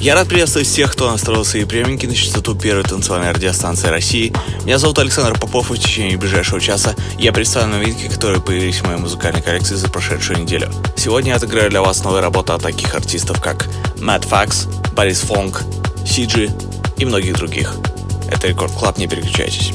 Я рад приветствовать всех, кто настроил свои приемники на частоту первой танцевальной радиостанции России. Меня зовут Александр Попов, и в течение ближайшего часа я представлю новинки, которые появились в моей музыкальной коллекции за прошедшую неделю. Сегодня я отыграю для вас новые работы от таких артистов, как Matt Fax, Boris Foong, CG и многих других. Это Record Club, не переключайтесь.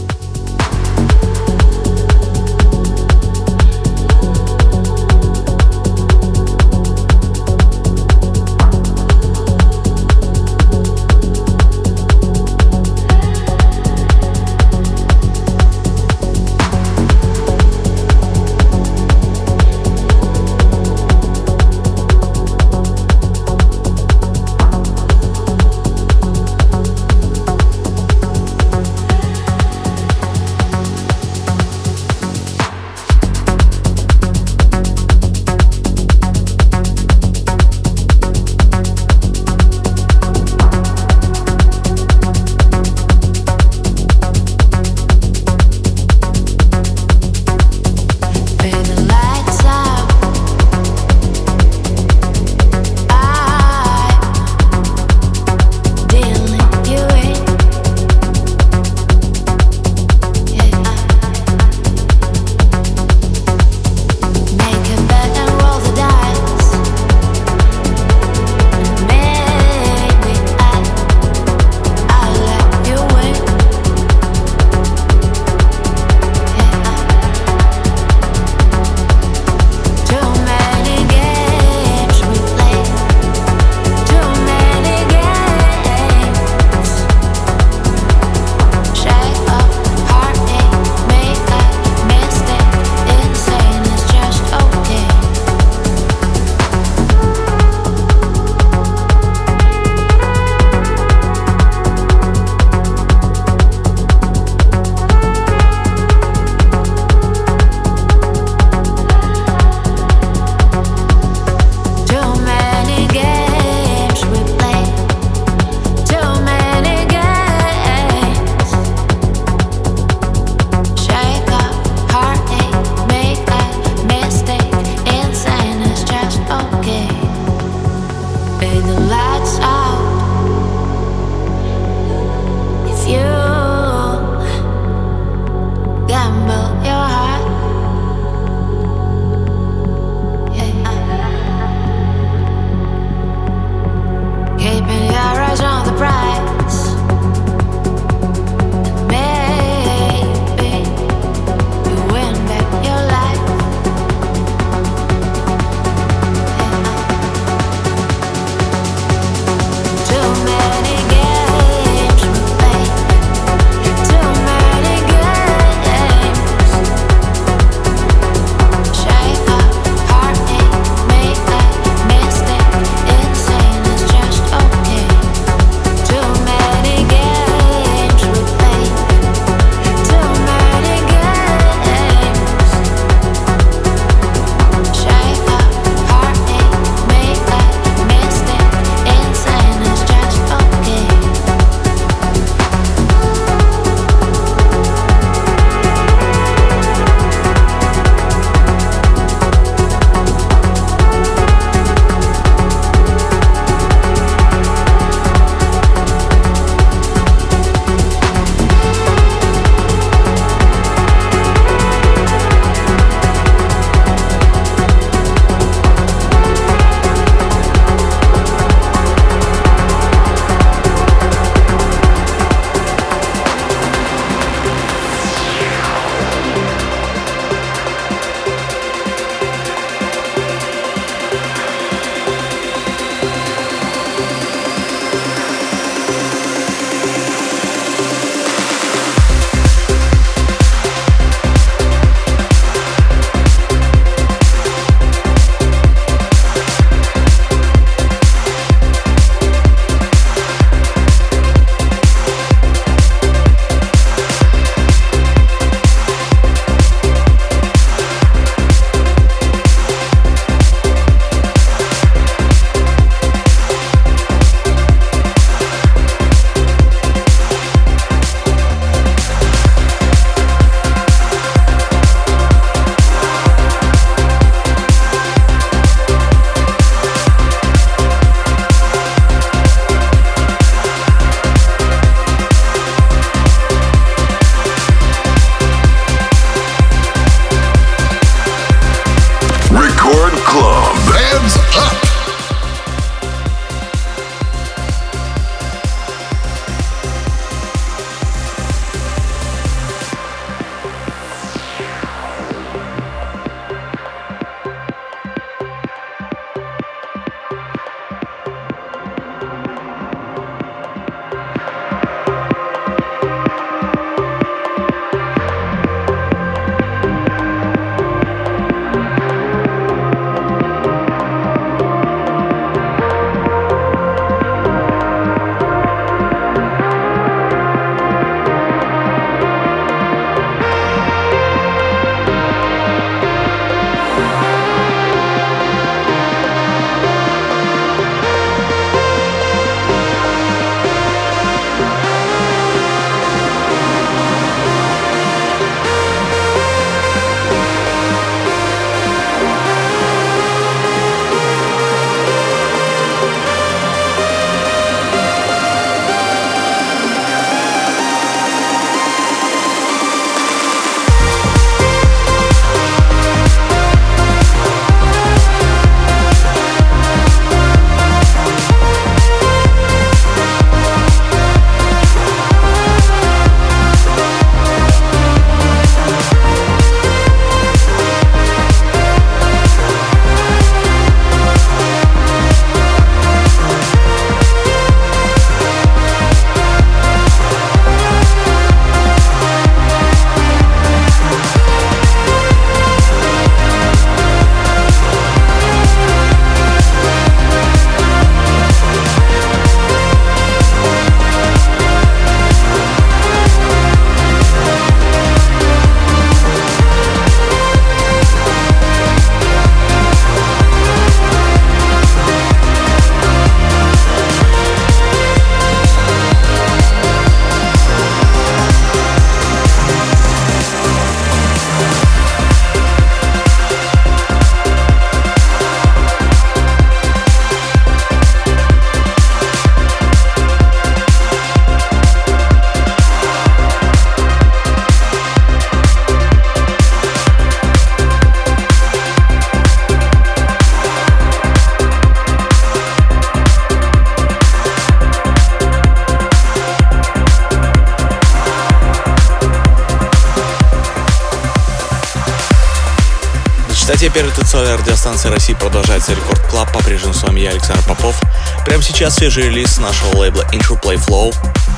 Танцевальная радиостанция России продолжается Record Club. По-прежнему с вами я, Александр Попов. Прямо сейчас свежий релиз нашего лейбла Interplay Flow.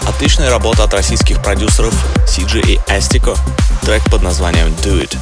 Отличная работа от российских продюсеров CG и Astico. Трек под названием Do It.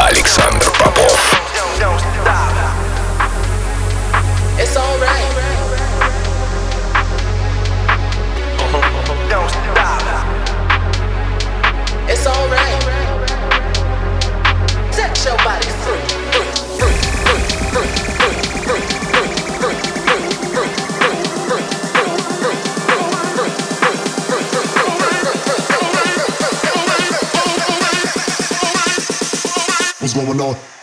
Александр Попов. It's all right. Don't stop. It's all right. Set your body free. going on.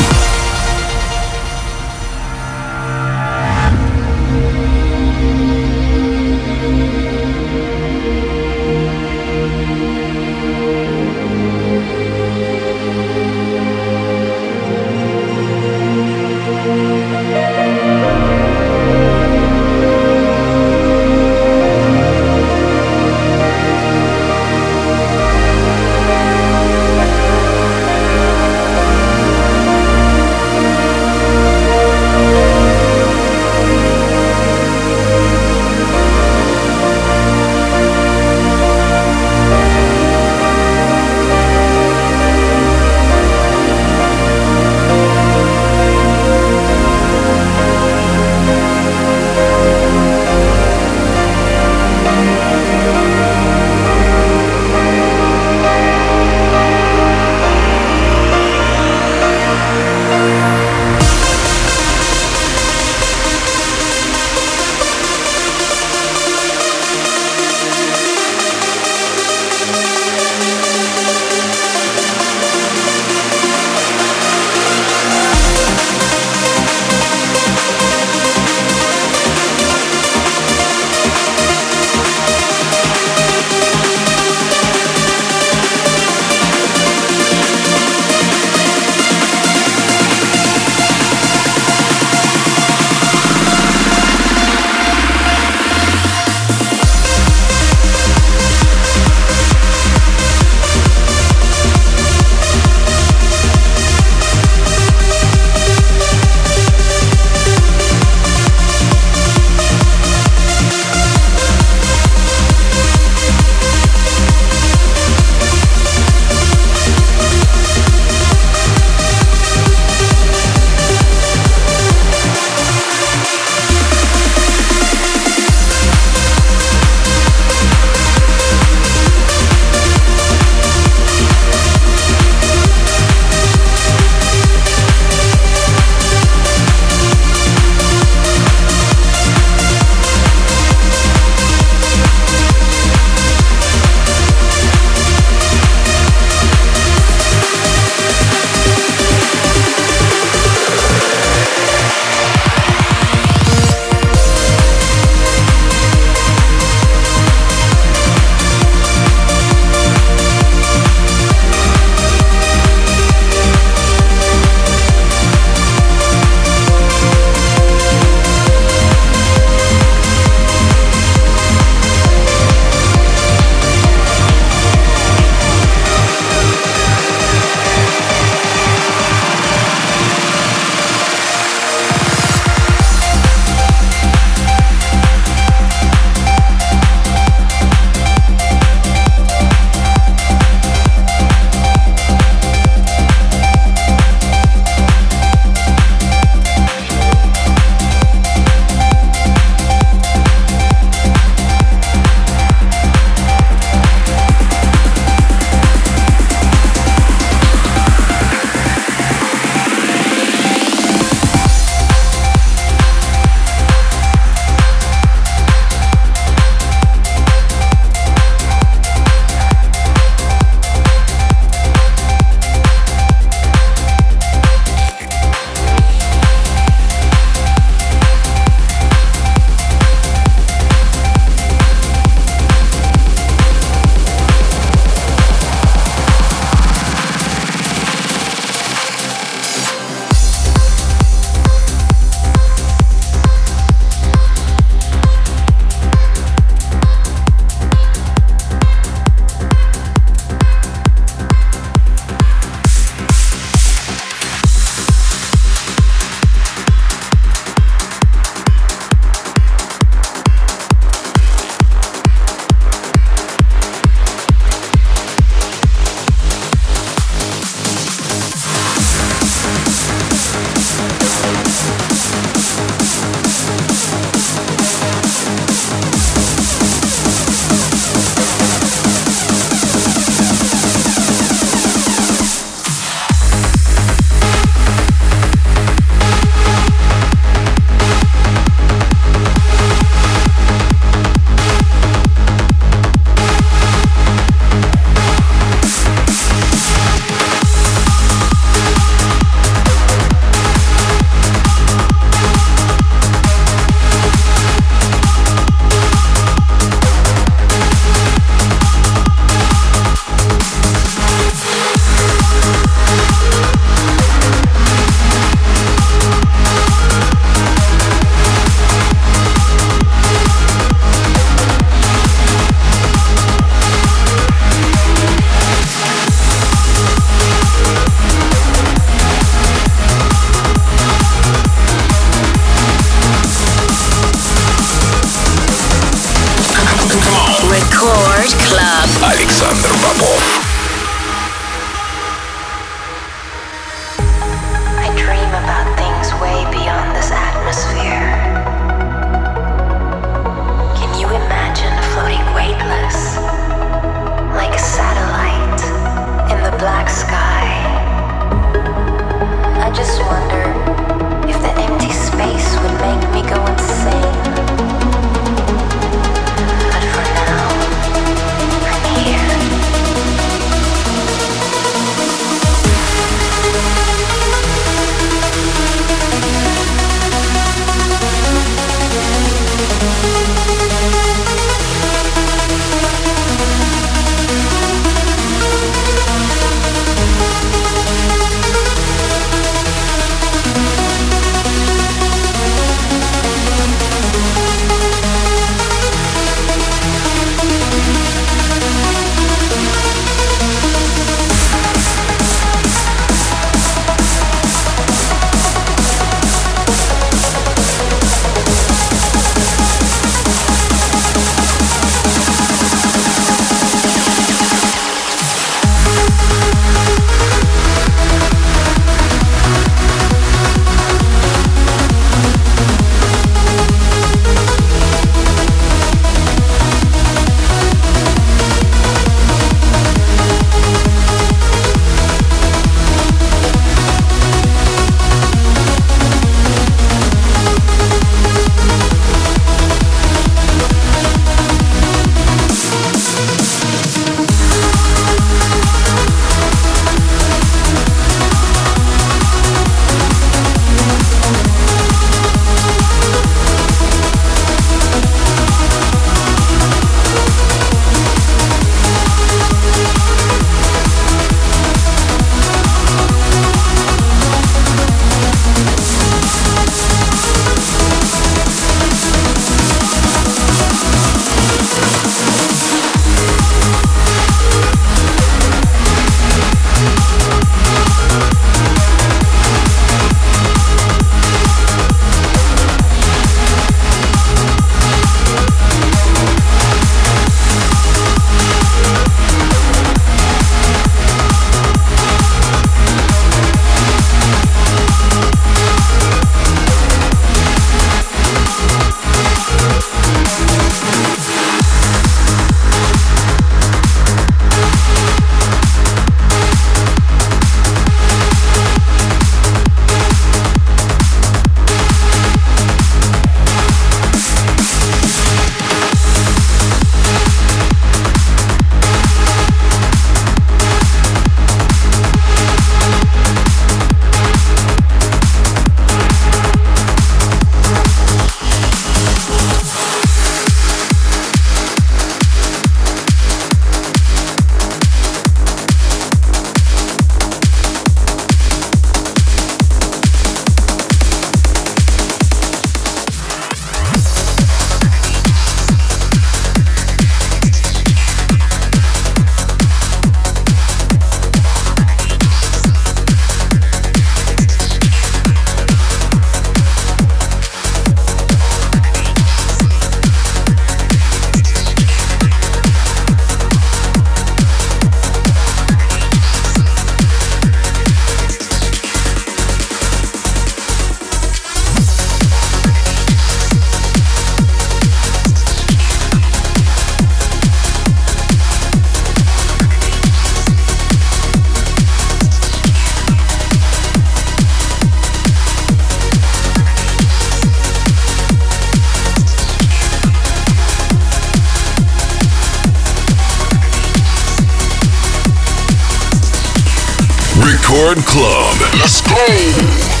Record Club. Yes.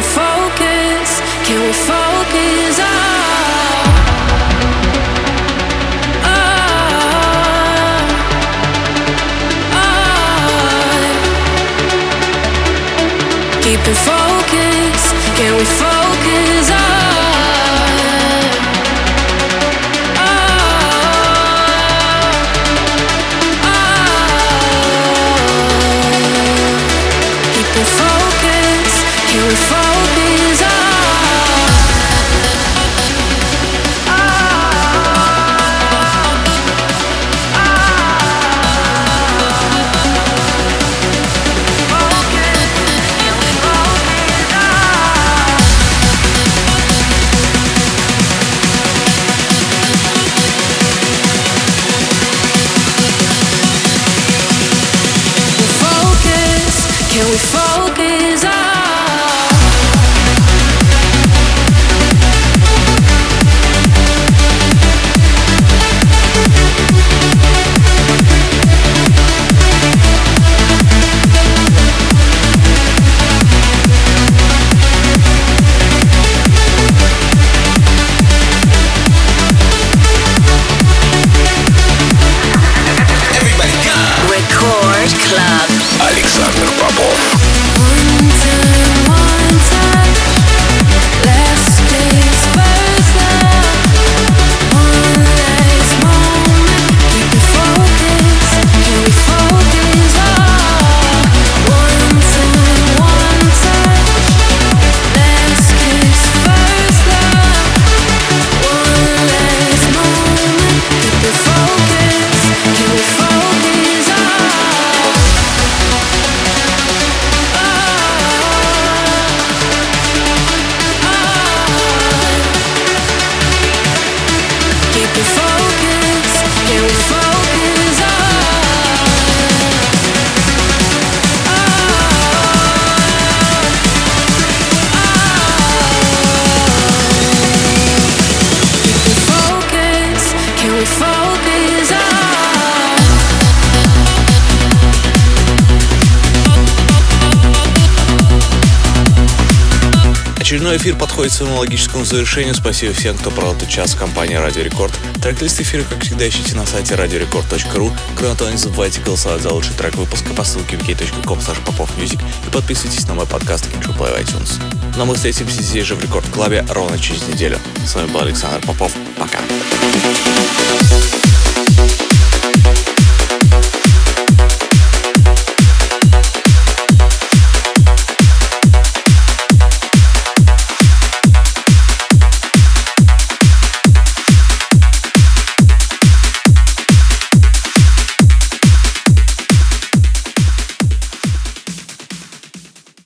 Focused. Can we focus? Oh, looking эфир подходит к своему логическому завершению. Спасибо всем, кто провел этот час в компании Радио Рекорд. Трек-лист эфира, как всегда, ищите на сайте radiorecord.ru. Кроме того, не забывайте голосовать за лучший трек выпуска по ссылке wiki.com popofmusic и подписывайтесь на мой подкаст Intro Play в iTunes. Но мы встретимся здесь же в Рекорд Клабе ровно через неделю. С вами был Александр Попов. Пока.